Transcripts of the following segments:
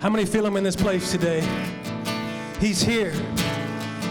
How many feel him in this place today? He's here.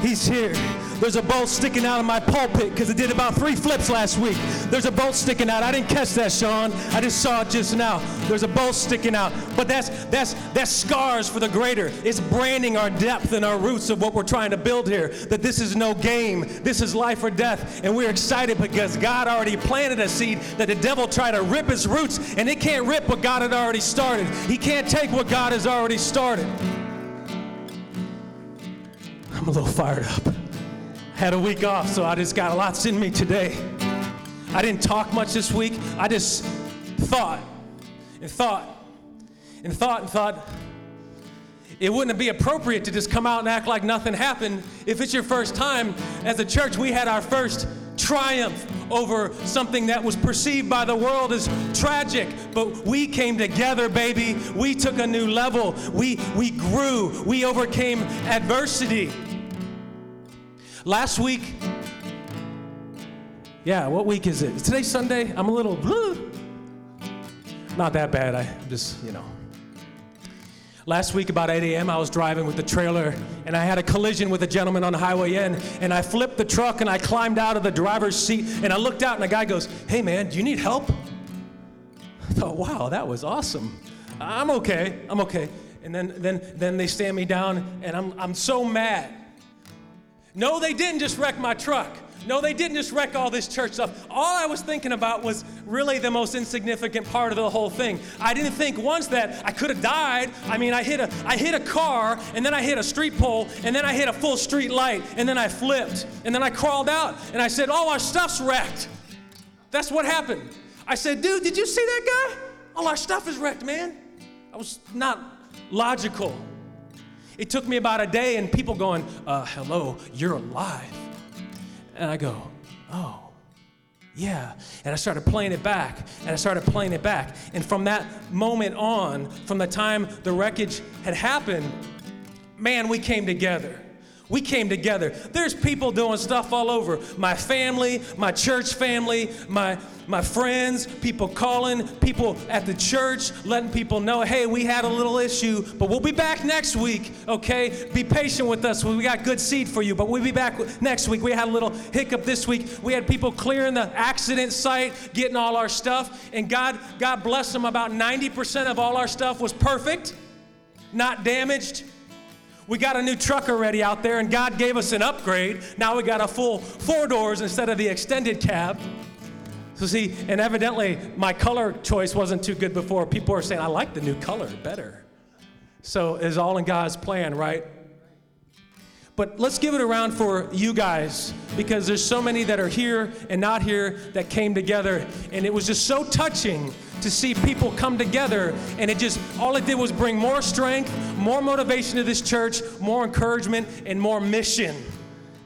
He's here. There's a bolt sticking out of my pulpit because it did about three flips last week. There's a bolt sticking out. I didn't catch that, Sean. I just saw it just now. There's a bolt sticking out. But that's that's that's scars for the greater. It's branding our depth and our roots of what we're trying to build here. That this is no game. This is life or death. And we're excited because God already planted a seed that the devil tried to rip its roots, and it can't rip what God had already started. He can't take what God has already started. I'm a little fired up had a week off, so I just got lots in me today. I didn't talk much this week. I just thought and thought and thought and thought. It wouldn't be appropriate to just come out and act like nothing happened. If it's your first time as a church, we had our first triumph over something that was perceived by the world as tragic. But we came together, baby. We took a new level. We, we grew. We overcame adversity. Last week, yeah, what week is it? today Sunday? I'm a little, not that bad. I just, you know. Last week, about 8 a.m., I was driving with the trailer and I had a collision with a gentleman on highway N. And I flipped the truck and I climbed out of the driver's seat and I looked out and the guy goes, Hey man, do you need help? I thought, wow, that was awesome. I'm okay. I'm okay. And then, then, then they stand me down and I'm, I'm so mad no, they didn't just wreck my truck. No, they didn't just wreck all this church stuff. All I was thinking about was really the most insignificant part of the whole thing. I didn't think once that I could have died. I mean, I hit a I hit a car and then I hit a street pole and then I hit a full street light and then I flipped and then I crawled out and I said, "Oh, our stuff's wrecked." That's what happened. I said, "Dude, did you see that guy? All our stuff is wrecked, man." I was not logical. It took me about a day and people going, uh, hello, you're alive. And I go, oh, yeah. And I started playing it back and I started playing it back. And from that moment on, from the time the wreckage had happened, man, we came together. We came together. There's people doing stuff all over. My family, my church family, my my friends, people calling, people at the church, letting people know, hey, we had a little issue, but we'll be back next week, okay? Be patient with us. We got good seed for you, but we'll be back next week. We had a little hiccup this week. We had people clearing the accident site, getting all our stuff, and God, God bless them. About 90% of all our stuff was perfect, not damaged. We got a new truck already out there, and God gave us an upgrade. Now we got a full four doors instead of the extended cab. So, see, and evidently my color choice wasn't too good before. People are saying, I like the new color better. So, it's all in God's plan, right? But let's give it around for you guys because there's so many that are here and not here that came together. And it was just so touching to see people come together. And it just, all it did was bring more strength, more motivation to this church, more encouragement, and more mission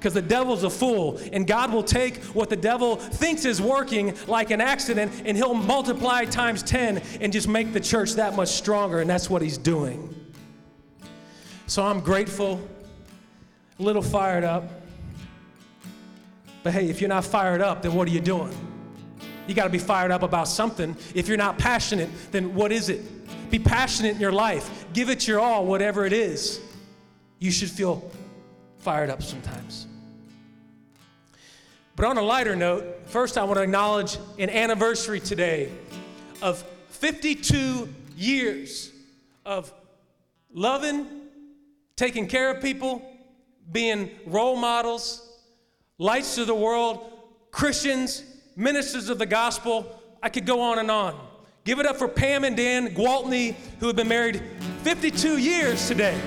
because the devil's a fool. And God will take what the devil thinks is working like an accident and he'll multiply times 10 and just make the church that much stronger. And that's what he's doing. So I'm grateful, a little fired up. But hey, if you're not fired up, then what are you doing? You got to be fired up about something. If you're not passionate, then what is it? Be passionate in your life. Give it your all, whatever it is. You should feel fired up sometimes. But on a lighter note, first I want to acknowledge an anniversary today of 52 years of loving, taking care of people, being role models, lights to the world, Christians, ministers of the gospel. I could go on and on. Give it up for Pam and Dan Gwaltney, who have been married 52 years today.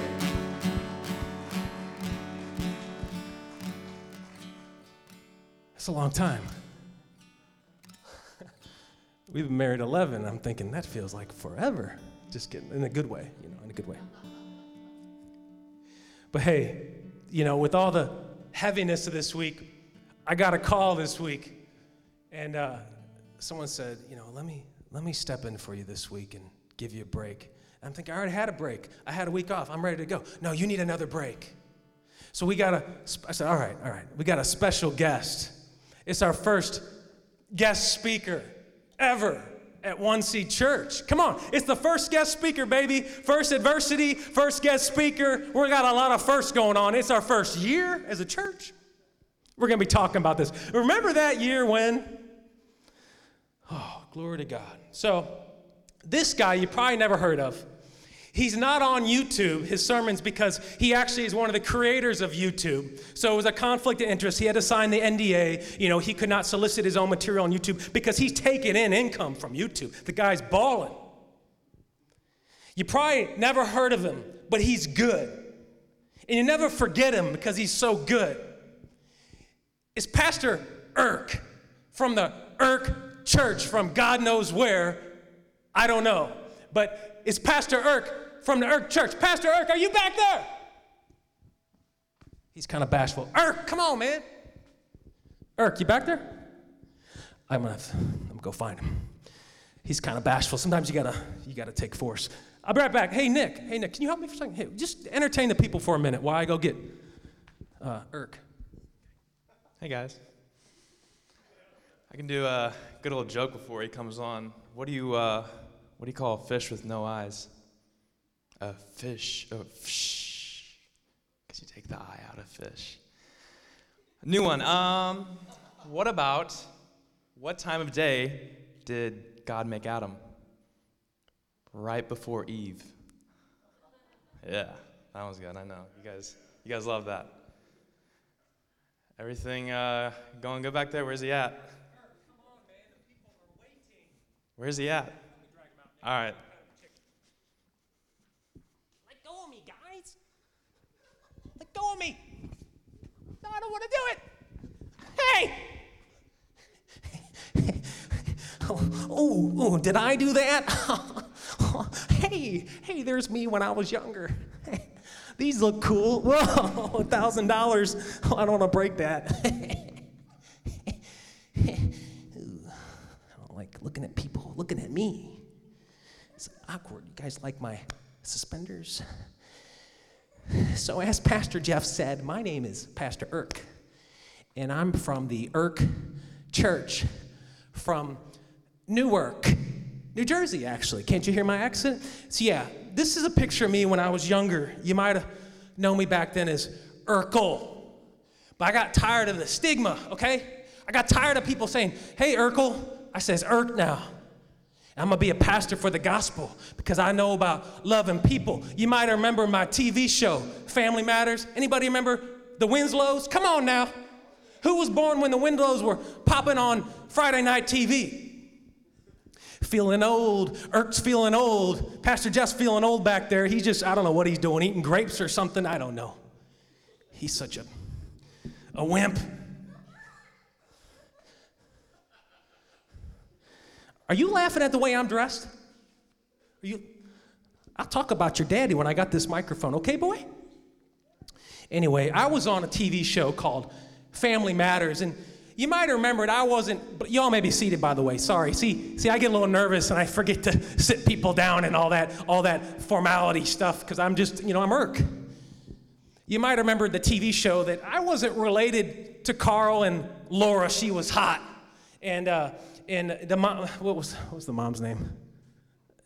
That's a long time. We've been married 11. I'm thinking that feels like forever. Just getting in a good way, you know, in a good way. But hey, you know, with all the heaviness of this week, I got a call this week, and uh, someone said, you know, let me let me step in for you this week and give you a break. I'm thinking, I already had a break. I had a week off. I'm ready to go. No, you need another break. So we got a. I said, all right, all right. We got a special guest it's our first guest speaker ever at One Seed Church. Come on, it's the first guest speaker, baby. First adversity, first guest speaker. We got a lot of firsts going on. It's our first year as a church. We're going to be talking about this. Remember that year when? Oh, glory to God. So, this guy you probably never heard of. He's not on YouTube, his sermons, because he actually is one of the creators of YouTube. So it was a conflict of interest. He had to sign the NDA. You know, he could not solicit his own material on YouTube because he's taking in income from YouTube. The guy's balling. You probably never heard of him, but he's good. And you never forget him because he's so good. It's Pastor Irk from the Irk Church from God knows where. I don't know. But it's Pastor Irk from the Irk Church. Pastor Irk, are you back there? He's kind of bashful. Irk, come on, man. Irk, you back there? I'm gonna, I'm gonna go find him. He's kind of bashful. Sometimes you gotta, you gotta take force. I'll be right back. Hey, Nick. Hey, Nick, can you help me for a second? Hey, just entertain the people for a minute while I go get uh, Irk. Hey, guys. I can do a good old joke before he comes on. What do you, uh, what do you call a fish with no eyes? A fish. A fish. Because you take the eye out of fish. A New one. Um, what about what time of day did God make Adam? Right before Eve. Yeah, that was good. I know you guys. You guys love that. Everything uh, going good back there? Where's he at? Where's he at? All right. Let go of me. Guys. Let go of me. No, I don't want to do it. Hey! oh, oh, did I do that? hey, hey, there's me when I was younger. These look cool. Whoa, a thousand dollars. I don't want to break that. I don't like looking at people looking at me. It's awkward. You guys like my suspenders? So, as Pastor Jeff said, my name is Pastor Irk, and I'm from the Irk Church from Newark, New Jersey, actually. Can't you hear my accent? So, yeah, this is a picture of me when I was younger. You might have known me back then as Urkel. But I got tired of the stigma, okay? I got tired of people saying, hey, Urkel. I says, Irk now. I'm gonna be a pastor for the gospel because I know about loving people. You might remember my TV show, Family Matters. Anybody remember the Winslows? Come on now. Who was born when the Winslows were popping on Friday night TV? Feeling old. Irk's feeling old. Pastor Jeff's feeling old back there. He's just, I don't know what he's doing, eating grapes or something. I don't know. He's such a, a wimp. Are you laughing at the way I'm dressed? Are you? I'll talk about your daddy when I got this microphone, okay, boy? Anyway, I was on a TV show called Family Matters, and you might remember it. I wasn't, but y'all may be seated, by the way. Sorry. See, see, I get a little nervous and I forget to sit people down and all that, all that formality stuff because I'm just, you know, I'm Irk. You might remember the TV show that I wasn't related to Carl and Laura. She was hot, and uh, and the mom, what was, what was the mom's name?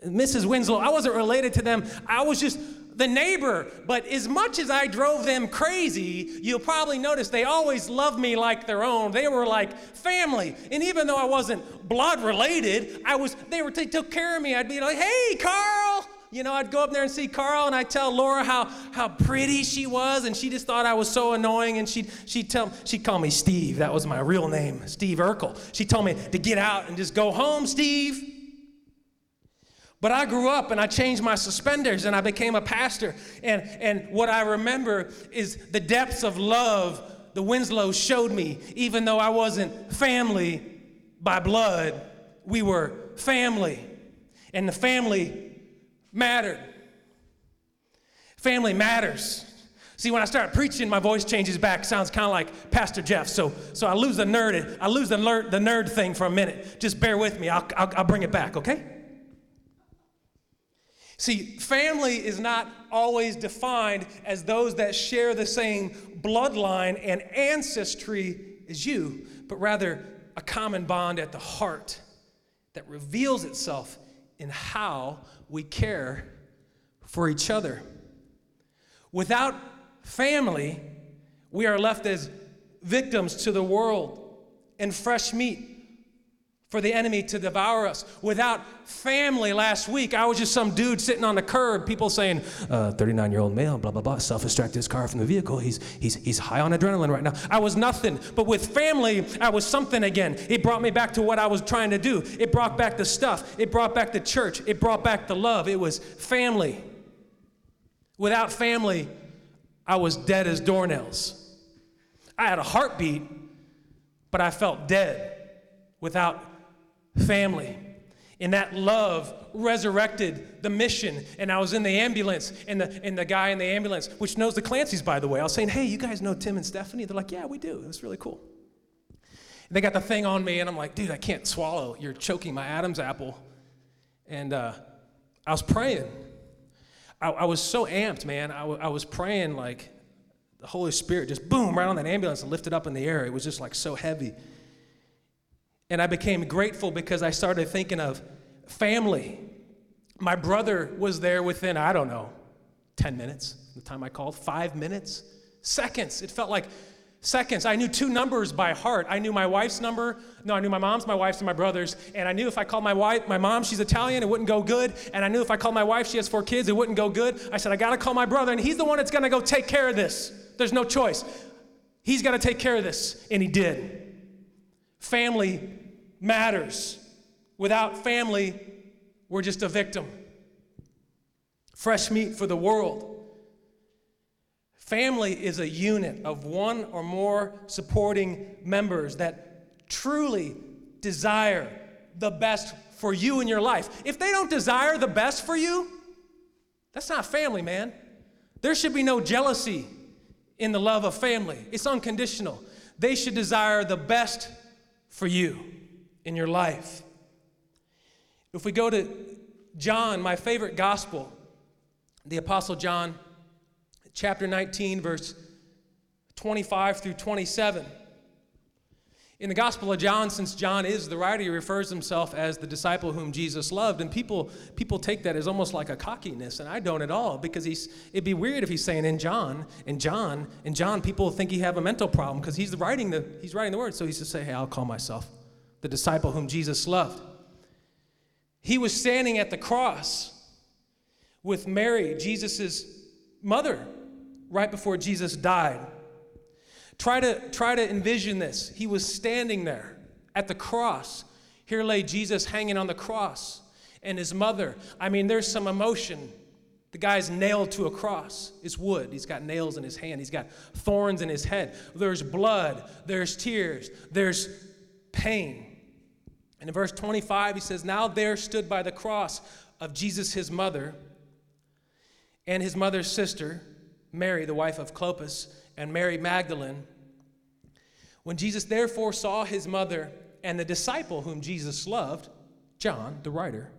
Mrs. Winslow. I wasn't related to them. I was just the neighbor. But as much as I drove them crazy, you'll probably notice they always loved me like their own. They were like family. And even though I wasn't blood related, I was. They were. They took care of me. I'd be like, "Hey, Carl." You know, I'd go up there and see Carl, and I'd tell Laura how, how pretty she was, and she just thought I was so annoying, and she'd, she'd, tell, she'd call me Steve. That was my real name, Steve Urkel. She told me to get out and just go home, Steve. But I grew up and I changed my suspenders and I became a pastor. And, and what I remember is the depths of love the Winslows showed me, even though I wasn't family by blood, we were family. And the family mattered. Family matters. See, when I start preaching, my voice changes back. Sounds kind of like Pastor Jeff. So, so I lose the nerd. I lose the nerd, the nerd thing for a minute. Just bear with me. I'll, I'll, I'll bring it back. Okay? See, family is not always defined as those that share the same bloodline and ancestry as you, but rather a common bond at the heart that reveals itself in how we care for each other. Without family, we are left as victims to the world and fresh meat for the enemy to devour us. Without family last week, I was just some dude sitting on the curb, people saying, 39 uh, year old male, blah, blah, blah, self extracted his car from the vehicle. He's, he's, he's high on adrenaline right now. I was nothing. But with family, I was something again. It brought me back to what I was trying to do. It brought back the stuff. It brought back the church. It brought back the love. It was family. Without family, I was dead as doornails. I had a heartbeat, but I felt dead without family. And that love resurrected the mission. And I was in the ambulance, and the, and the guy in the ambulance, which knows the Clancy's, by the way, I was saying, Hey, you guys know Tim and Stephanie? They're like, Yeah, we do. It was really cool. And they got the thing on me, and I'm like, Dude, I can't swallow. You're choking my Adam's apple. And uh, I was praying. I, I, was so amped, man. I, w- I was praying like the Holy Spirit just boom right on that ambulance and lifted up in the air. It was just like so heavy. And I became grateful because I started thinking of family. My brother was there within, I don't know, 10 minutes, the time I called, five minutes, seconds. It felt like seconds. I knew two numbers by heart. I knew my wife's number. No, I knew my mom's, my wife's, and my brother's. And I knew if I called my wife, my mom, she's Italian, it wouldn't go good. And I knew if I called my wife, she has four kids, it wouldn't go good. I said, I got to call my brother, and he's the one that's to go take care of this. There's no choice. He's got to take care of this. And he did. Family matters. Without family, we're just a victim. Fresh meat for the world. Family is a unit of one or more supporting members that truly desire the best for you in your life. If they don't desire the best for you, that's not family, man. There should be no jealousy in the love of family, it's unconditional. They should desire the best for you in your life. If we go to John, my favorite gospel, the Apostle John, chapter 19, verse 25 through 27. In the Gospel of John, since John is the writer, he refers himself as the disciple whom Jesus loved. And people, people take that as almost like a cockiness, and I don't at all, because he's, it'd be weird if he's saying in John, in John, in John, people think he have a mental problem because he's writing the he's writing the word. So he's just say, hey, I'll call myself the disciple whom Jesus loved. He was standing at the cross with Mary, Jesus' mother, right before Jesus died. Try to, try to envision this. He was standing there at the cross. Here lay Jesus hanging on the cross and his mother. I mean, there's some emotion. The guy's nailed to a cross. It's wood. He's got nails in his hand. He's got thorns in his head. There's blood. There's tears. There's pain. And in verse 25, he says, Now there stood by the cross of Jesus his mother and his mother's sister, Mary, the wife of Clopas, and Mary Magdalene. When Jesus therefore saw his mother and the disciple whom Jesus loved, John, the writer,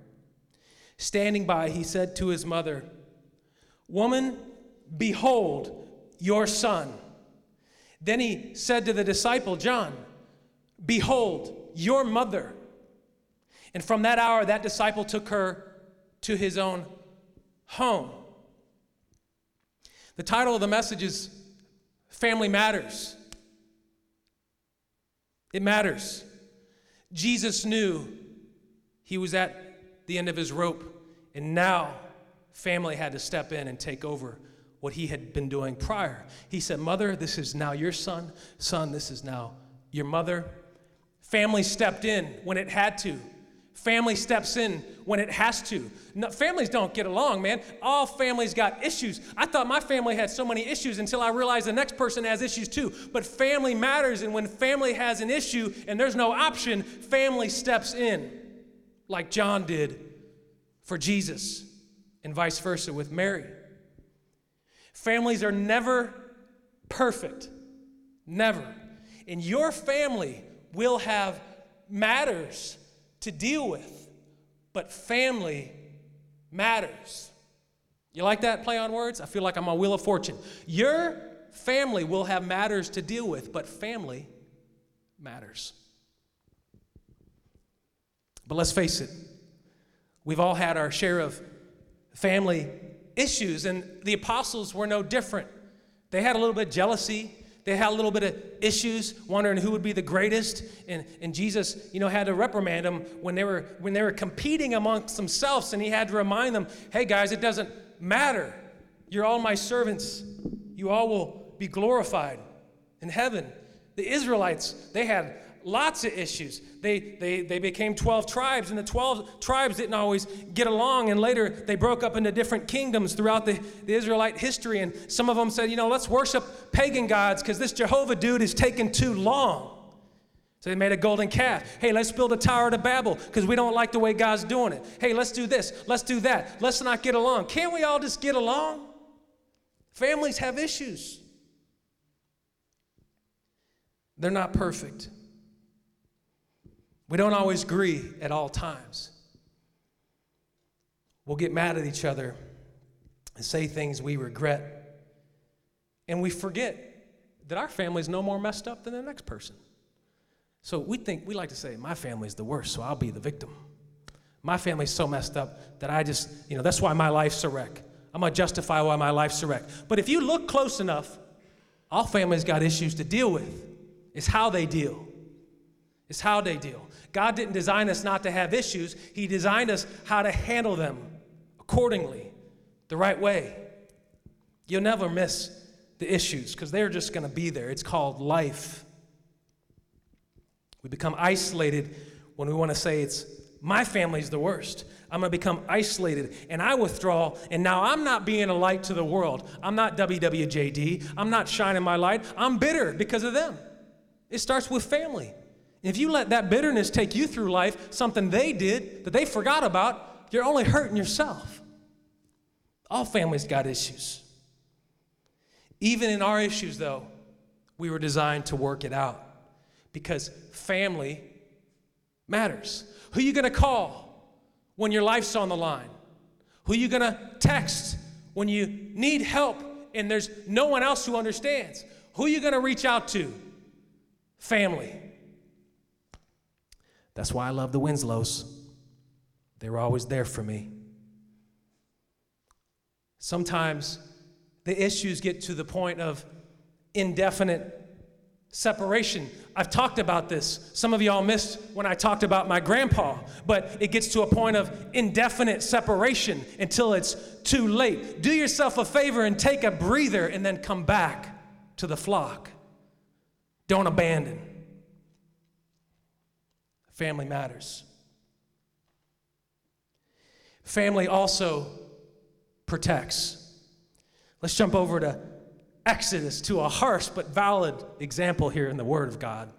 standing by, he said to his mother, Woman, behold your son. Then he said to the disciple, John, Behold your mother. And from that hour, that disciple took her to his own home. The title of the message is Family Matters. It matters. Jesus knew he was at the end of his rope, and now family had to step in and take over what he had been doing prior. He said, Mother, this is now your son. Son, this is now your mother. Family stepped in when it had to. Family steps in when it has to. No, families don't get along, man. All families got issues. I thought my family had so many issues until I realized the next person has issues too. But family matters, and when family has an issue and there's no option, family steps in, like John did for Jesus, and vice versa with Mary. Families are never perfect. Never. And your family will have matters to deal with, but family matters. You like that play on words? I feel like I'm on Wheel of Fortune. Your family will have matters to deal with, but family matters. But let's face it, we've all had our share of family issues, and the apostles were no different. They had a little bit of jealousy. They had a little bit of issues, wondering who would be the greatest. And, and Jesus, you know, had to reprimand them when they were when they were competing amongst themselves, and he had to remind them, hey guys, it doesn't matter. You're all my servants. You all will be glorified in heaven. The Israelites, they had lots of issues. They, they, they became 12 tribes, and the 12 tribes didn't always get along, and later they broke up into different kingdoms throughout the, the Israelite history. And some of them said, you know, let's worship pagan gods because this Jehovah dude is taking too long. So they made a golden calf. Hey, let's build a tower to Babel because we don't like the way God's doing it. Hey, let's do this. Let's do that. Let's not get along. Can't we all just get along? Families have issues. They're not perfect. We don't always agree at all times. We'll get mad at each other and say things we regret. And we forget that our family's no more messed up than the next person. So we think, we like to say, my family's the worst, so I'll be the victim. My family's so messed up that I just, you know, that's why my life's a wreck. I'm gonna justify why my life's a wreck. But if you look close enough, all families got issues to deal with. It's how they deal. It's how they deal. God didn't design us not to have issues, He designed us how to handle them accordingly, the right way. You'll never miss the issues because they're just going to be there. It's called life. We become isolated when we want to say it's my family's the worst. I'm going to become isolated and I withdraw, and now I'm not being a light to the world. I'm not WWJD. I'm not shining my light. I'm bitter because of them. It starts with family. If you let that bitterness take you through life, something they did that they forgot about, you're only hurting yourself. All families got issues. Even in our issues, though, we were designed to work it out because family matters. Who are you going to call when your life's on the line? Who are you going to text when you need help and there's no one else who understands? Who are you going to reach out to? Family. That's why I love the Winslows. They were always there for me. Sometimes the issues get to the point of indefinite separation. I've talked about this. Some of y'all missed when I talked about my grandpa, but it gets to a point of indefinite separation until it's too late. Do yourself a favor and take a breather and then come back to the flock. Don't abandon. Family matters. Family also protects. Let's jump over to Exodus to a harsh but valid example here in the Word of God.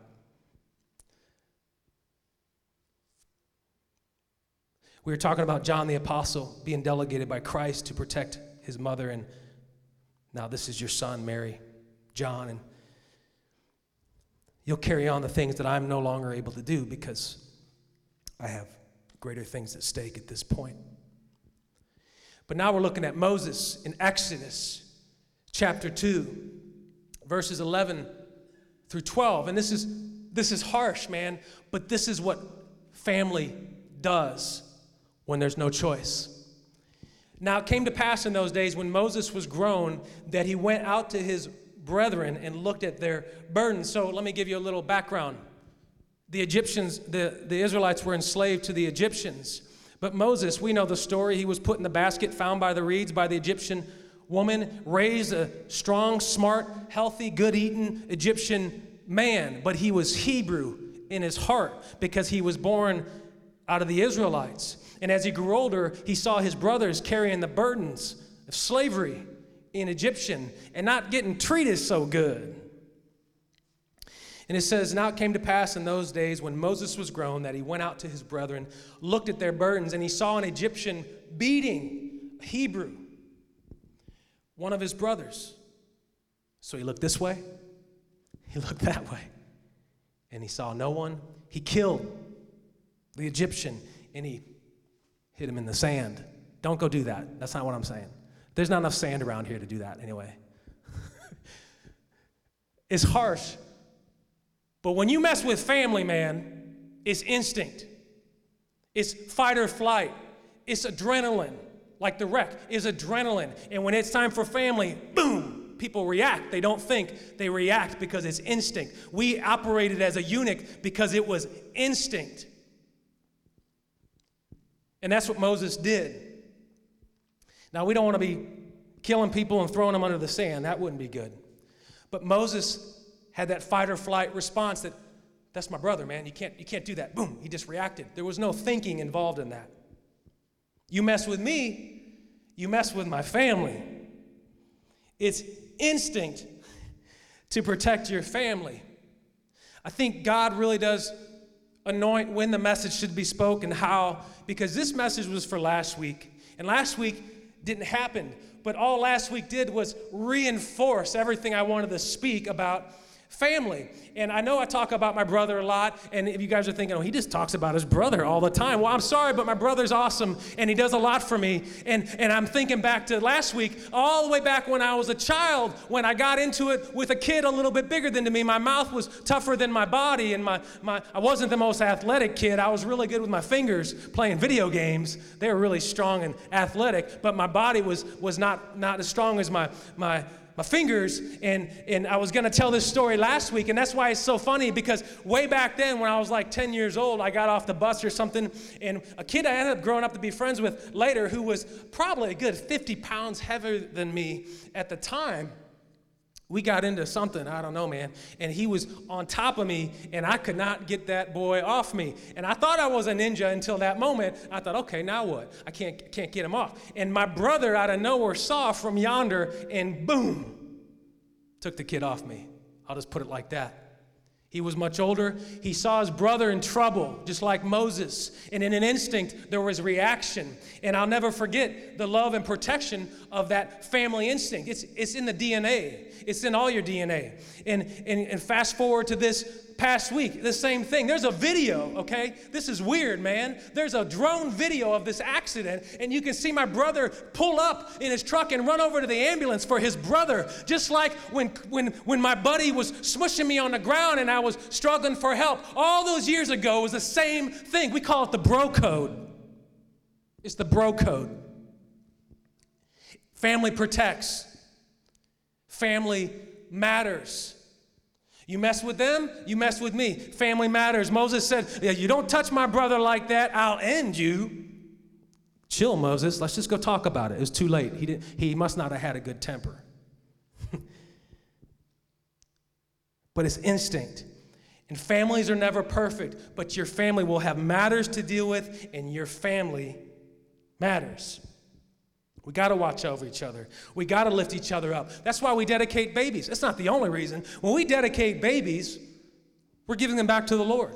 We were talking about John the Apostle being delegated by Christ to protect his mother, and now this is your son, Mary, John, and you'll carry on the things that I'm no longer able to do because I have greater things at stake at this point. But now we're looking at Moses in Exodus chapter 2, verses 11 through 12. And this is, this is harsh, man, but this is what family does when there's no choice. Now it came to pass in those days when Moses was grown that he went out to his brethren and looked at their burdens. So let me give you a little background. The Egyptians, the, the Israelites were enslaved to the Egyptians. But Moses, we know the story. He was put in the basket found by the reeds by the Egyptian woman, raised a strong, smart, healthy, good eating Egyptian man. But he was Hebrew in his heart because he was born out of the Israelites. And as he grew older, he saw his brothers carrying the burdens of slavery in Egyptian and not getting treated so good. And it says, Now it came to pass in those days when Moses was grown that he went out to his brethren, looked at their burdens, and he saw an Egyptian beating a Hebrew, one of his brothers. So he looked this way, he looked that way, and he saw no one. He killed the Egyptian and he hit him in the sand. Don't go do that. That's not what I'm saying. There's not enough sand around here to do that anyway. it's harsh. But when you mess with family, man, it's instinct. It's fight or flight. It's adrenaline, like the wreck is adrenaline. And when it's time for family, boom, people react. They don't think, they react because it's instinct. We operated as a eunuch because it was instinct. And that's what Moses did. Now, we don't want to be killing people and throwing them under the sand. That wouldn't be good. But Moses had that fight or flight response that, that's my brother, man. You can't, you can't do that. Boom, he just reacted. There was no thinking involved in that. You mess with me, you mess with my family. It's instinct to protect your family. I think God really does anoint when the message should be spoken, how, because this message was for last week. And last week didn't happen, but all last week did was reinforce everything I wanted to speak about family. And I know I talk about my brother a lot, and if you guys are thinking, oh, he just talks about his brother all the time. Well, I'm sorry, but my brother's awesome, and he does a lot for me. And, and I'm thinking back to last week, all the way back when I was a child, when I got into it with a kid a little bit bigger than me. My mouth was tougher than my body, and my, my, I wasn't the most athletic kid. I was really good with my fingers playing video games. They were really strong and athletic, but my body was, was not, not as strong as my, my, my fingers and and I was going to tell this story last week and that's why it's so funny because way back then when I was like 10 years old I got off the bus or something and a kid I ended up growing up to be friends with later who was probably a good 50 pounds heavier than me at the time we got into something, I don't know, man. And he was on top of me, and I could not get that boy off me. And I thought I was a ninja until that moment. I thought, okay, now what? I can't, can't get him off. And my brother out of nowhere saw from yonder, and boom, took the kid off me. I'll just put it like that. He was much older. He saw his brother in trouble, just like Moses. And in an instinct, there was reaction. And I'll never forget the love and protection of that family instinct. It's, it's in the DNA, it's in all your DNA. And, and, and fast forward to this past week, the same thing. There's a video, okay? This is weird, man. There's a drone video of this accident, and you can see my brother pull up in his truck and run over to the ambulance for his brother. Just like when, when, when my buddy was smushing me on the ground and I was struggling for help. All those years ago was the same thing. We call it the bro code. It's the bro code. Family protects, family matters. You mess with them, you mess with me. Family matters. Moses said, yeah, You don't touch my brother like that, I'll end you. Chill, Moses. Let's just go talk about it. It was too late. He, didn't, he must not have had a good temper. but it's instinct. And families are never perfect, but your family will have matters to deal with, and your family matters. We got to watch over each other. We got to lift each other up. That's why we dedicate babies. That's not the only reason. When we dedicate babies, we're giving them back to the Lord.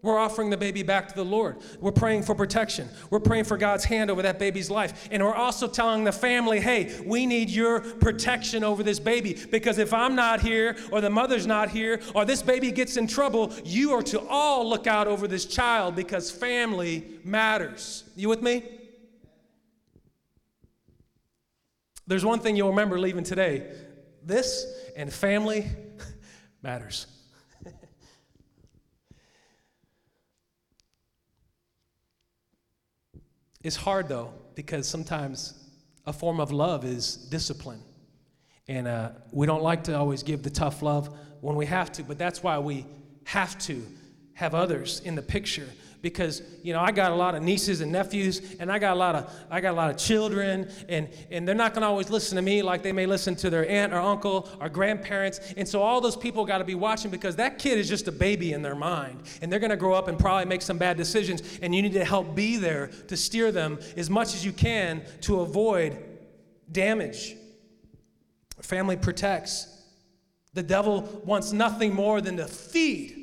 We're offering the baby back to the Lord. We're praying for protection. We're praying for God's hand over that baby's life. And we're also telling the family, hey, we need your protection over this baby. Because if I'm not here, or the mother's not here, or this baby gets in trouble, you are to all look out over this child because family matters. You with me? There's one thing you'll remember leaving today this and family matters. it's hard though, because sometimes a form of love is discipline. And uh, we don't like to always give the tough love when we have to, but that's why we have to have others in the picture because you know I got a lot of nieces and nephews, and I got a lot of I got a lot of children, and and they're not going to always listen to me like they may listen to their aunt or uncle or grandparents, and so all those people got to be watching because that kid is just a baby in their mind, and they're going to grow up and probably make some bad decisions, and you need to help be there to steer them as much as you can to avoid damage. Family protects. The devil wants nothing more than to feed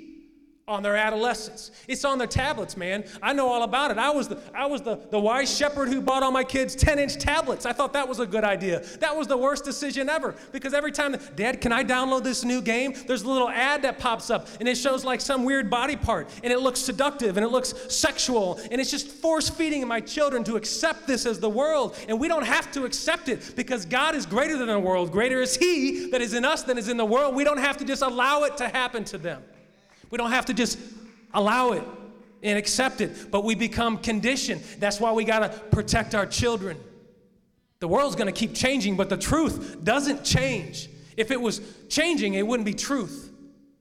on their adolescence. It's on their tablets, man. I know all about it. I was the I was the, the wise shepherd who bought all my kids 10-inch tablets. I thought that was a good idea. That was the worst decision ever. Because every time, Dad, can I download this new game? There's a little ad that pops up and it shows like some weird body part and it looks seductive and it looks sexual and it's just force feeding my children to accept this as the world. And we don't have to accept it because God is greater than the world. Greater is He that is in us than is in the world. We don't have to just allow it to happen to them. We don't have to just allow it and accept it, but we become conditioned. That's why we got to protect our children. The world's going to keep changing, but the truth doesn't change. If it was changing, it wouldn't be truth.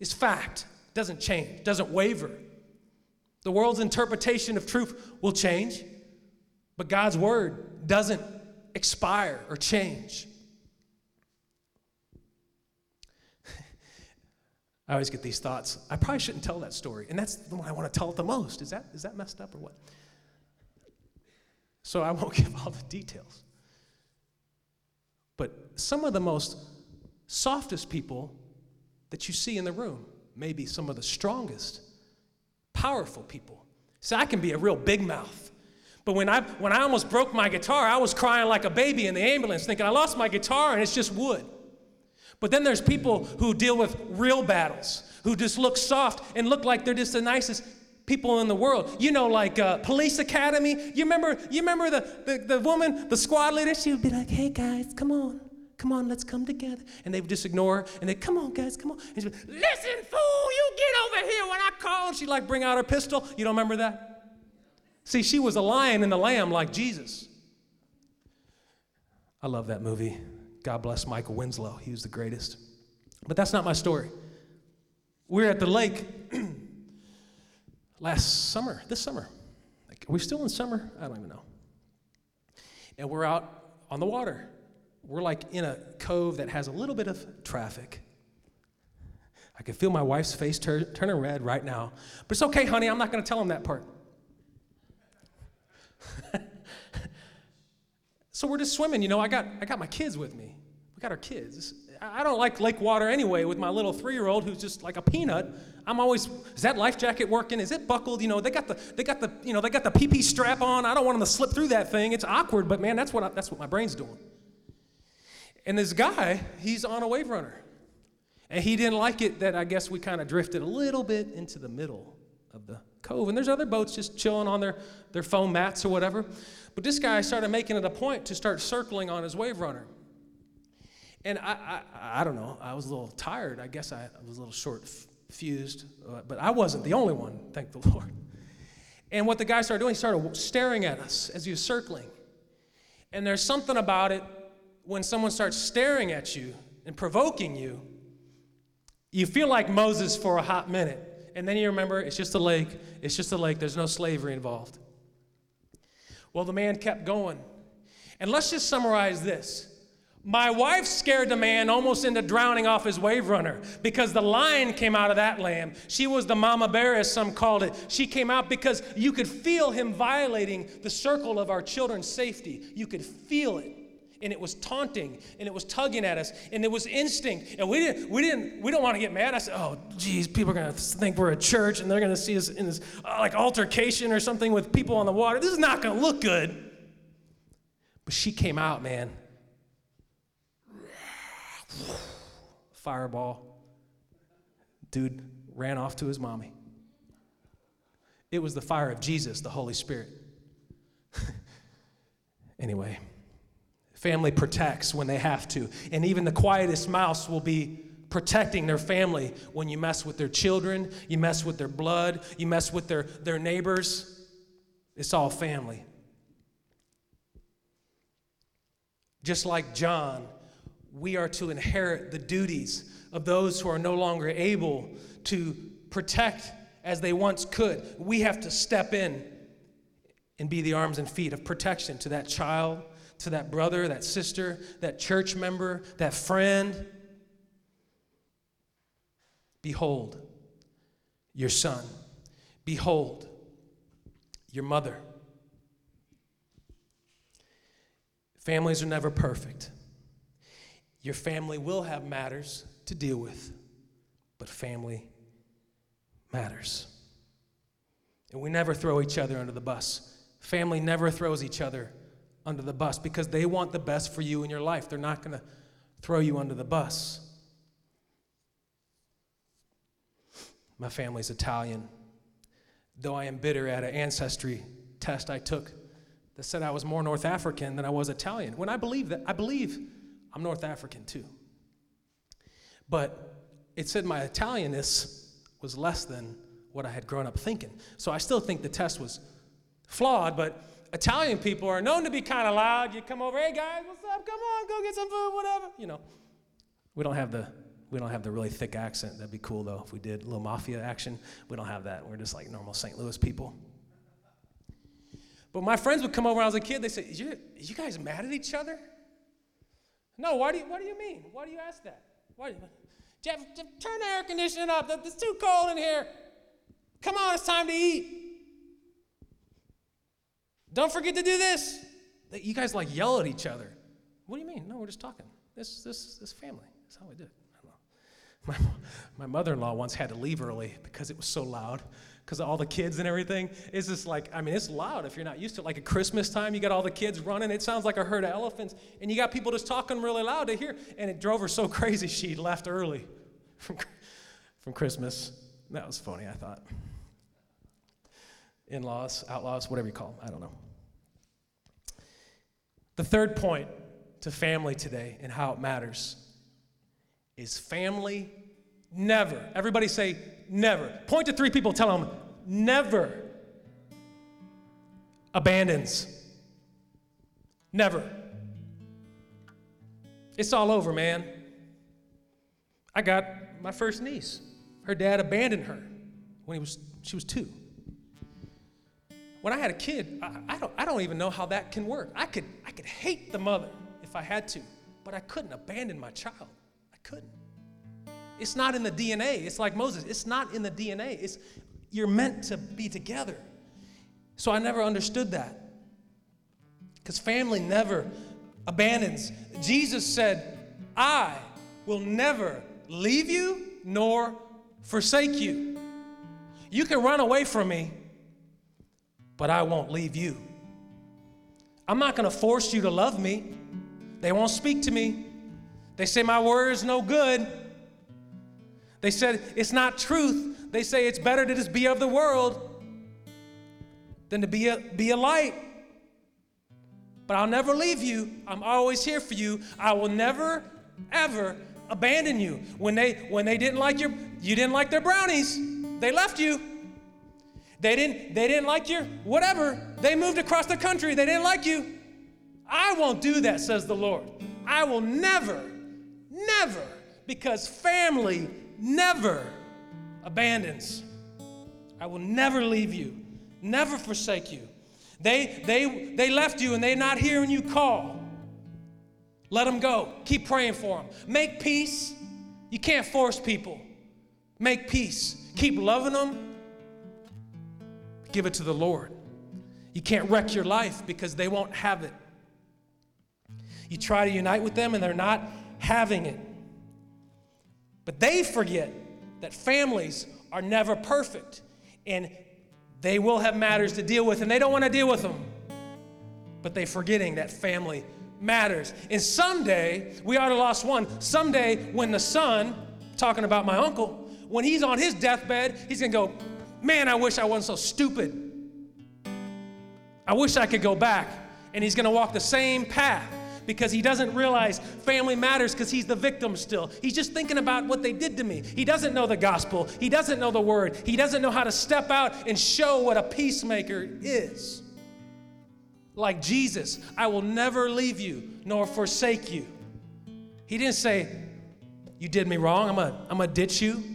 It's fact. It doesn't change, it doesn't waver. The world's interpretation of truth will change, but God's word doesn't expire or change. I always get these thoughts. I probably shouldn't tell that story. And that's the one I want to tell it the most. Is that, is that messed up or what? So I won't give all the details. But some of the most softest people that you see in the room, maybe some of the strongest, powerful people. See, I can be a real big mouth. But when I, when I almost broke my guitar, I was crying like a baby in the ambulance, thinking I lost my guitar and it's just wood. But then there's people who deal with real battles, who just look soft and look like they're just the nicest people in the world. You know, like uh, Police Academy. You remember, you remember the, the, the woman, the squad leader? She would be like, hey guys, come on. Come on, let's come together. And they would just ignore her. And they, come on, guys, come on. And she'd be, listen, fool, you get over here when I call. And she'd like bring out her pistol. You don't remember that? See, she was a lion and the lamb like Jesus. I love that movie. God bless Michael Winslow. He was the greatest. But that's not my story. We are at the lake last summer, this summer. Are we still in summer? I don't even know. And we're out on the water. We're like in a cove that has a little bit of traffic. I can feel my wife's face tur- turning red right now. But it's okay, honey, I'm not going to tell him that part. so we're just swimming. You know, I got, I got my kids with me. We got our kids. I don't like lake water anyway with my little three year old who's just like a peanut. I'm always, is that life jacket working? Is it buckled? You know, they got the, they got the, you know, they got the PP strap on. I don't want them to slip through that thing. It's awkward, but man, that's what, I, that's what my brain's doing. And this guy, he's on a wave runner. And he didn't like it that I guess we kind of drifted a little bit into the middle of the cove. And there's other boats just chilling on their, their foam mats or whatever. But this guy started making it a point to start circling on his wave runner. And I, I, I don't know, I was a little tired. I guess I, was a little short fused, uh, but I wasn't the only one, thank the Lord. And what the guy started doing, he started staring at us as he was circling. And there's something about it when someone starts staring at you and provoking you, you feel like Moses for a hot minute. And then you remember it's just a lake, it's just a lake, there's no slavery involved. Well, the man kept going. And let's just summarize this. My wife scared the man almost into drowning off his wave runner because the lion came out of that lamb. She was the mama bear, as some called it. She came out because you could feel him violating the circle of our children's safety. You could feel it and it was taunting and it was tugging at us and it was instinct. And we didn't we didn't we don't want to get mad. I said oh geez people are going to think we're a church and they're going to see us in this uh, like altercation or something with people on the water. This is not going to look good. But she came out man. Fireball. Dude ran off to his mommy. It was the fire of jesus the holy spirit. Anyway Family protects when they have to. And even the quietest mouse will be protecting their family when you mess with their children, you mess with their blood, you mess with their, their neighbors. It's all family. Just like John, we are to inherit the duties of those who are no longer able to protect as they once could. We have to step in and be the arms and feet of protection to that child to that brother, that sister, that church member, that friend. Behold, your son. Behold, your mother. Families are never perfect. Your family will have matters to deal with, but family matters. And we never throw each other under the bus. Family never throws each other under the bus because they want the best for you in your life. They're not going to throw you under the bus. My family's Italian. Though I am bitter at an ancestry test I took that said I was more North African than I was Italian. When I believe that, I believe I'm North African too. But it said my Italianness was less than what I had grown up thinking. So I still think the test was flawed, but Italian people are known to be kind of loud. You come over, hey guys, what's up? Come on, go get some food, whatever. You know, we don't have the we don't have the really thick accent. That'd be cool though if we did a little mafia action. We don't have that. We're just like normal St. Louis people. But my friends would come over when I was a kid. They say, "Is you, you guys mad at each other?" No. Why do you, What do you mean? Why do you ask that? Why? Do you, Jeff, Jeff, turn the air conditioning up. It's too cold in here. Come on, it's time to eat. Don't forget to do this. You guys like yell at each other. What do you mean? No, we're just talking. This, this, this family. That's how we do it. My, my mother in law once had to leave early because it was so loud, because all the kids and everything. It's just like, I mean, it's loud if you're not used to it. Like at Christmas time, you got all the kids running. It sounds like a herd of elephants. And you got people just talking really loud to hear. And it drove her so crazy, she left early from, from Christmas. That was funny, I thought. In laws, outlaws, whatever you call them, I don't know. The third point to family today and how it matters is family never. Everybody say never. Point to three people, tell them never abandons. Never. It's all over, man. I got my first niece. Her dad abandoned her when he was, she was two. When I had a kid, I, I, don't, I don't even know how that can work. I could, I could hate the mother if I had to, but I couldn't abandon my child I couldn't. It's not in the DNA. It's like Moses. It's not in the DNA. It's you're meant to be together. So I never understood that. Because family never abandons. Jesus said, I will never leave you nor forsake you. You can run away from me, but I won't leave you. I'm not going to force you to love me. They won't speak to me. They say my word is no good. They said it's not truth. They say it's better to just be of the world than to be a, be a light. But I'll never leave you. I'm always here for you. I will never, ever abandon you. When they when they didn't like your you didn't like their brownies, they left you. They didn't they didn't like your whatever. They moved across the country. They didn't like you. I won't do that, says the Lord. I will never Never, because family never abandons. I will never leave you, never forsake you. They, they, they left you and they're not hearing you call. Let them go. Keep praying for them. Make peace. You can't force people. Make peace. Keep loving them. Give it to the Lord. You can't wreck your life because they won't have it. You try to unite with them and they're not having it. But they forget that families are never perfect and they will have matters to deal with and they don't want to deal with them. But they're forgetting that family matters. And someday, we already lost one. Someday, when the son, talking about my uncle, when he's on his deathbed, he's going to go, Man, I wish I wasn't so stupid. I wish I could go back. And he's going to walk the same path because he doesn't realize family matters because he's the victim still. He's just thinking about what they did to me. He doesn't know the gospel, he doesn't know the word, he doesn't know how to step out and show what a peacemaker is. Like Jesus, I will never leave you nor forsake you. He didn't say, You did me wrong, I'm gonna, I'm gonna ditch you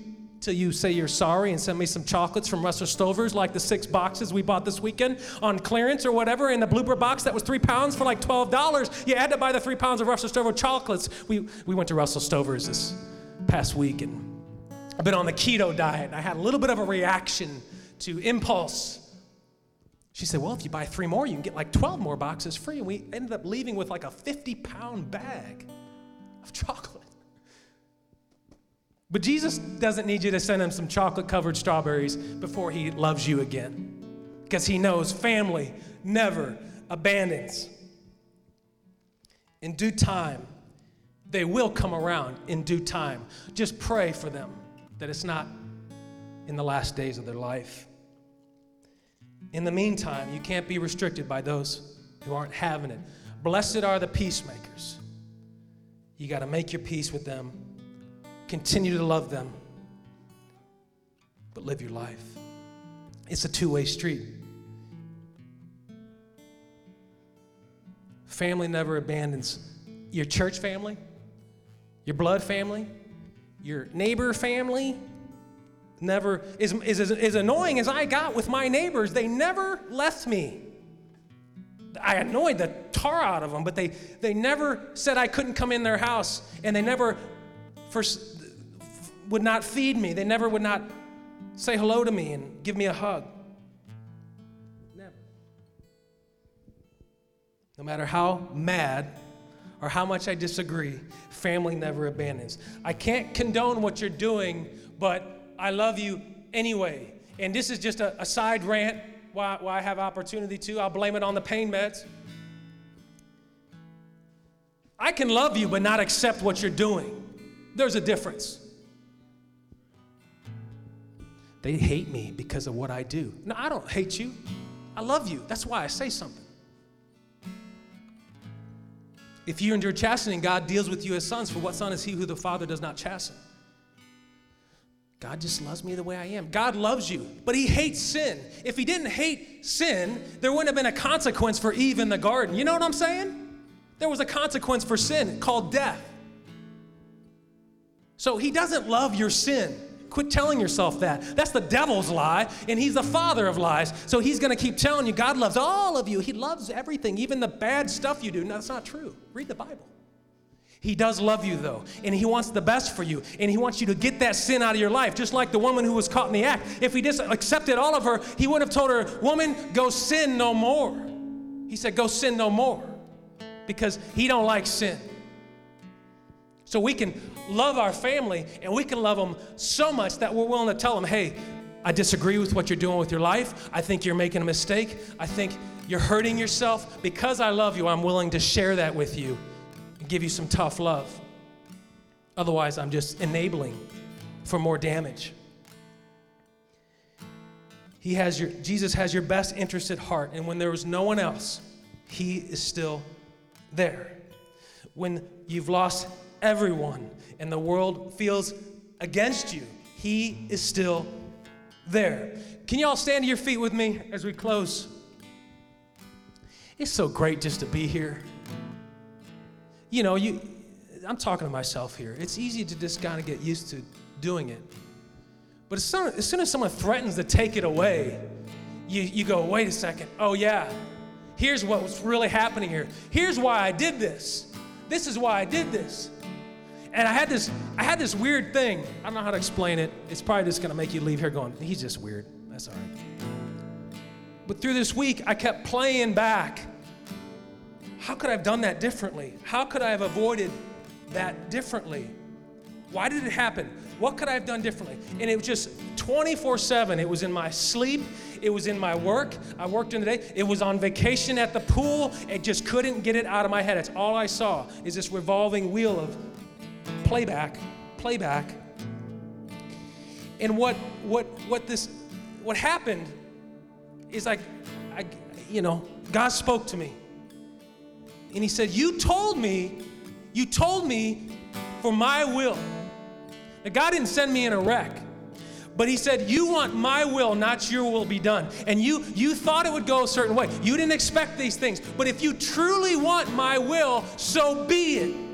till you say you're sorry and send me some chocolates from Russell Stover's, like the six boxes we bought this weekend on clearance or whatever in the blooper box that was three pounds for like $12. You had to buy the three pounds of Russell Stover chocolates. We, we went to Russell Stover's this past week and I've been on the keto diet. I had a little bit of a reaction to impulse. She said, Well, if you buy three more, you can get like 12 more boxes free. And we ended up leaving with like a 50 pound bag of chocolate. But Jesus doesn't need you to send him some chocolate covered strawberries before he loves you again. Because he knows family never abandons. In due time, they will come around in due time. Just pray for them that it's not in the last days of their life. In the meantime, you can't be restricted by those who aren't having it. Blessed are the peacemakers. You got to make your peace with them Continue to love them, but live your life. It's a two way street. Family never abandons your church family, your blood family, your neighbor family. Never, as, as, as annoying as I got with my neighbors, they never left me. I annoyed the tar out of them, but they, they never said I couldn't come in their house, and they never first, would not feed me. They never would not say hello to me and give me a hug. Never. No matter how mad or how much I disagree, family never abandons. I can't condone what you're doing, but I love you anyway. And this is just a, a side rant why, why I have opportunity to. I'll blame it on the pain meds. I can love you but not accept what you're doing. There's a difference. They hate me because of what I do. No, I don't hate you. I love you. That's why I say something. If you endure chastening, God deals with you as sons. For what son is he who the Father does not chasten? God just loves me the way I am. God loves you, but He hates sin. If He didn't hate sin, there wouldn't have been a consequence for Eve in the garden. You know what I'm saying? There was a consequence for sin called death. So He doesn't love your sin. Quit telling yourself that. That's the devil's lie, and he's the father of lies. So he's going to keep telling you God loves all of you. He loves everything, even the bad stuff you do. No, that's not true. Read the Bible. He does love you, though, and He wants the best for you, and He wants you to get that sin out of your life, just like the woman who was caught in the act. If He just accepted all of her, He would have told her, Woman, go sin no more. He said, Go sin no more, because He don't like sin. So we can love our family, and we can love them so much that we're willing to tell them, Hey, I disagree with what you're doing with your life. I think you're making a mistake. I think you're hurting yourself. Because I love you, I'm willing to share that with you and give you some tough love. Otherwise, I'm just enabling for more damage. He has your, Jesus has your best interest at heart, and when there was no one else, He is still there. When you've lost everyone and the world feels against you, He is still there. Can you all stand to your feet with me as we close? It's so great just to be here you know, you, I'm talking to myself here. It's easy to just kind of get used to doing it. But as soon, as soon as someone threatens to take it away, you, you go, wait a second. Oh, yeah. Here's what's really happening here. Here's why I did this. This is why I did this. And I had this, I had this weird thing. I don't know how to explain it. It's probably just gonna make you leave here going, he's just weird. That's all right. But through this week, I kept playing back how could I have done that differently? How could I have avoided that differently? Why did it happen? What could I have done differently? And it was just 24 7. It was in my sleep, it was in my work. I worked in the day, it was on vacation at the pool. It just couldn't get it out of my head. It's all I saw is this revolving wheel of playback, playback. And what what what this what happened is like I you know, God spoke to me. And he said, You told me, you told me for my will. Now, God didn't send me in a wreck. But he said, You want my will, not your will be done. And you you thought it would go a certain way. You didn't expect these things. But if you truly want my will, so be it.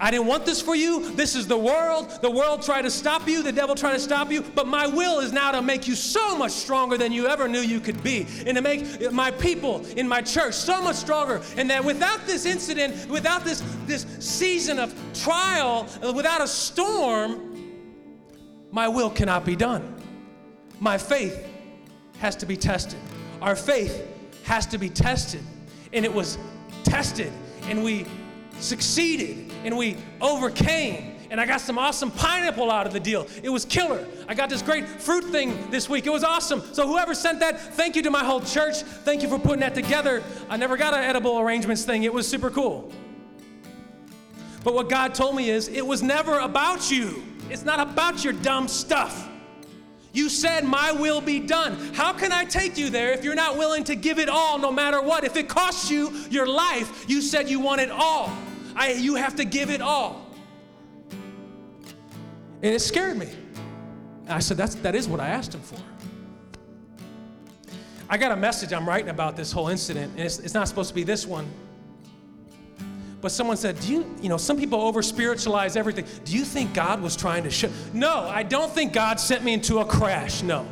I didn't want this for you. This is the world. The world tried to stop you. The devil tried to stop you. But my will is now to make you so much stronger than you ever knew you could be. And to make my people in my church so much stronger. And that without this incident, without this, this season of trial, without a storm, my will cannot be done. My faith has to be tested. Our faith has to be tested. And it was tested. And we succeeded and we overcame. And I got some awesome pineapple out of the deal. It was killer. I got this great fruit thing this week. It was awesome. So, whoever sent that, thank you to my whole church. Thank you for putting that together. I never got an edible arrangements thing, it was super cool. But what God told me is, it was never about you. It's not about your dumb stuff. You said, My will be done. How can I take you there if you're not willing to give it all no matter what? If it costs you your life, you said you want it all. I, you have to give it all. And it scared me. And I said, That's, that is what I asked him for. I got a message I'm writing about this whole incident, and it's, it's not supposed to be this one. But someone said, Do you, you know, some people over spiritualize everything. Do you think God was trying to show? No, I don't think God sent me into a crash. No.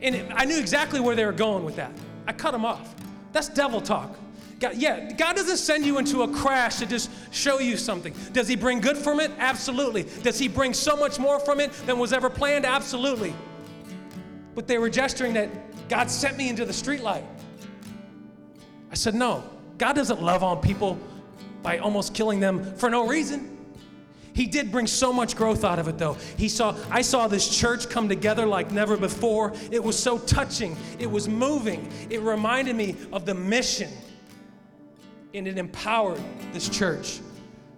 And it, I knew exactly where they were going with that. I cut them off. That's devil talk. God, yeah, God doesn't send you into a crash to just show you something. Does He bring good from it? Absolutely. Does He bring so much more from it than was ever planned? Absolutely. But they were gesturing that God sent me into the streetlight. I said, no. God doesn't love on people by almost killing them for no reason. He did bring so much growth out of it though. He saw I saw this church come together like never before. It was so touching. It was moving. It reminded me of the mission and it empowered this church.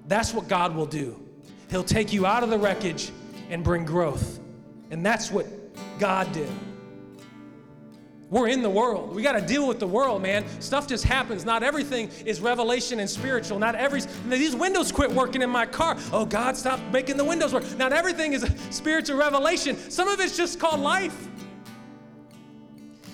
That's what God will do. He'll take you out of the wreckage and bring growth. And that's what God did. We're in the world. We got to deal with the world, man. Stuff just happens. Not everything is revelation and spiritual. Not every these windows quit working in my car. Oh, God, stop making the windows work. Not everything is spiritual revelation. Some of it's just called life.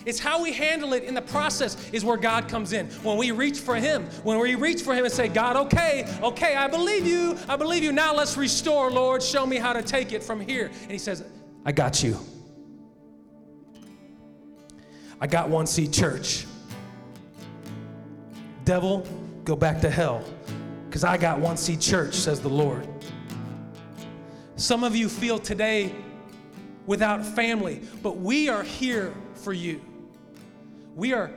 It's how we handle it in the process is where God comes in. When we reach for Him, when we reach for Him and say, God, okay, okay, I believe you, I believe you. Now let's restore, Lord. Show me how to take it from here. And He says, I got you. I got one seat church. Devil, go back to hell, because I got one seat church, says the Lord. Some of you feel today without family, but we are here for you. We are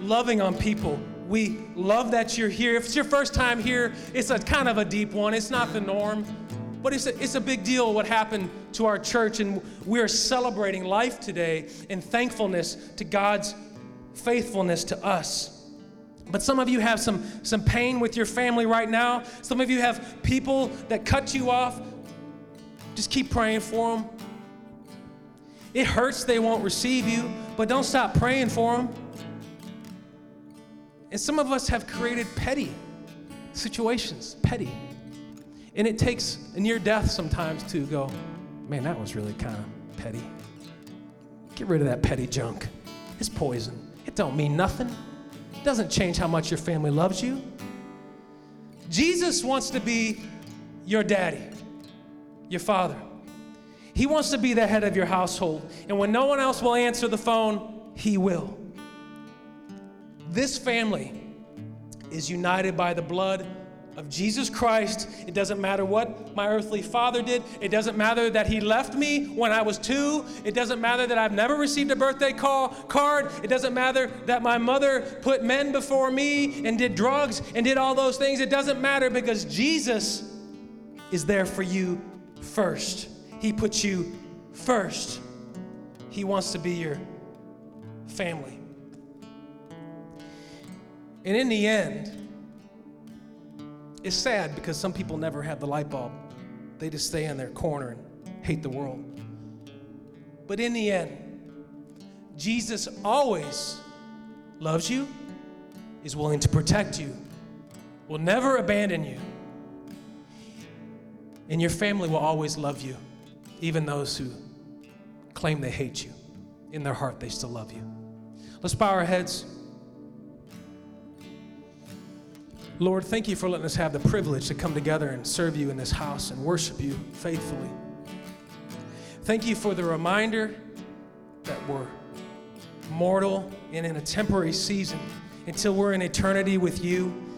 loving on people. We love that you're here. If it's your first time here, it's a kind of a deep one. It's not the norm, but it's a, it's a big deal what happened to our church, and we are celebrating life today in thankfulness to God's faithfulness to us. But some of you have some, some pain with your family right now. Some of you have people that cut you off. Just keep praying for them. It hurts they won't receive you, but don't stop praying for them. And some of us have created petty situations, petty. And it takes a near death sometimes to go, man, that was really kind of petty. Get rid of that petty junk. It's poison. It don't mean nothing. It doesn't change how much your family loves you. Jesus wants to be your daddy, your father. He wants to be the head of your household. And when no one else will answer the phone, He will. This family is united by the blood of Jesus Christ. It doesn't matter what my earthly father did. It doesn't matter that he left me when I was two. It doesn't matter that I've never received a birthday call, card. It doesn't matter that my mother put men before me and did drugs and did all those things. It doesn't matter because Jesus is there for you first. He puts you first. He wants to be your family. And in the end, it's sad because some people never have the light bulb. They just stay in their corner and hate the world. But in the end, Jesus always loves you, is willing to protect you, will never abandon you, and your family will always love you even those who claim they hate you. In their heart, they still love you. Let's bow our heads. Lord, thank you for letting us have the privilege to come together and serve you in this house and worship you faithfully. Thank you for the reminder that we're mortal and in a temporary season until we're in eternity with you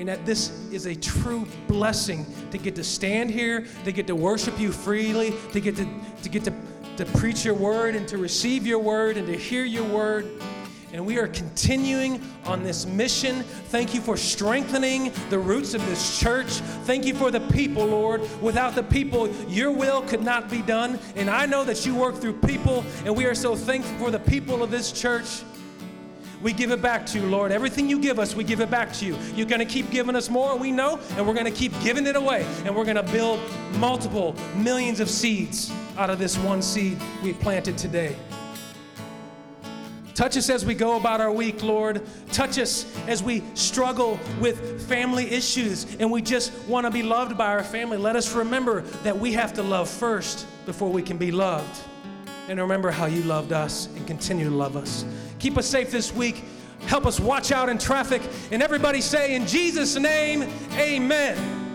and that this is a true blessing to get to stand here, to get to worship you freely, to get to, to get to, to preach your word and to receive your word and to hear your word. And we are continuing on this mission. Thank you for strengthening the roots of this church. Thank you for the people, Lord. Without the people, your will could not be done. And I know that you work through people, and we are so thankful for the people of this church we give it back to you, Lord. Everything you give us, we give it back to you. You're going to keep giving us more, we know, and we're going to keep giving it away. And we're going to build multiple millions of seeds out of this one seed we planted today. Touch us as we go about our week, Lord. Touch us as we struggle with family issues and we just want to be loved by our family. Let us remember that we have to love first before we can be loved. And remember how you loved us and continue to love us. Keep us safe this week. Help us watch out in traffic. And everybody say, in Jesus' name, amen.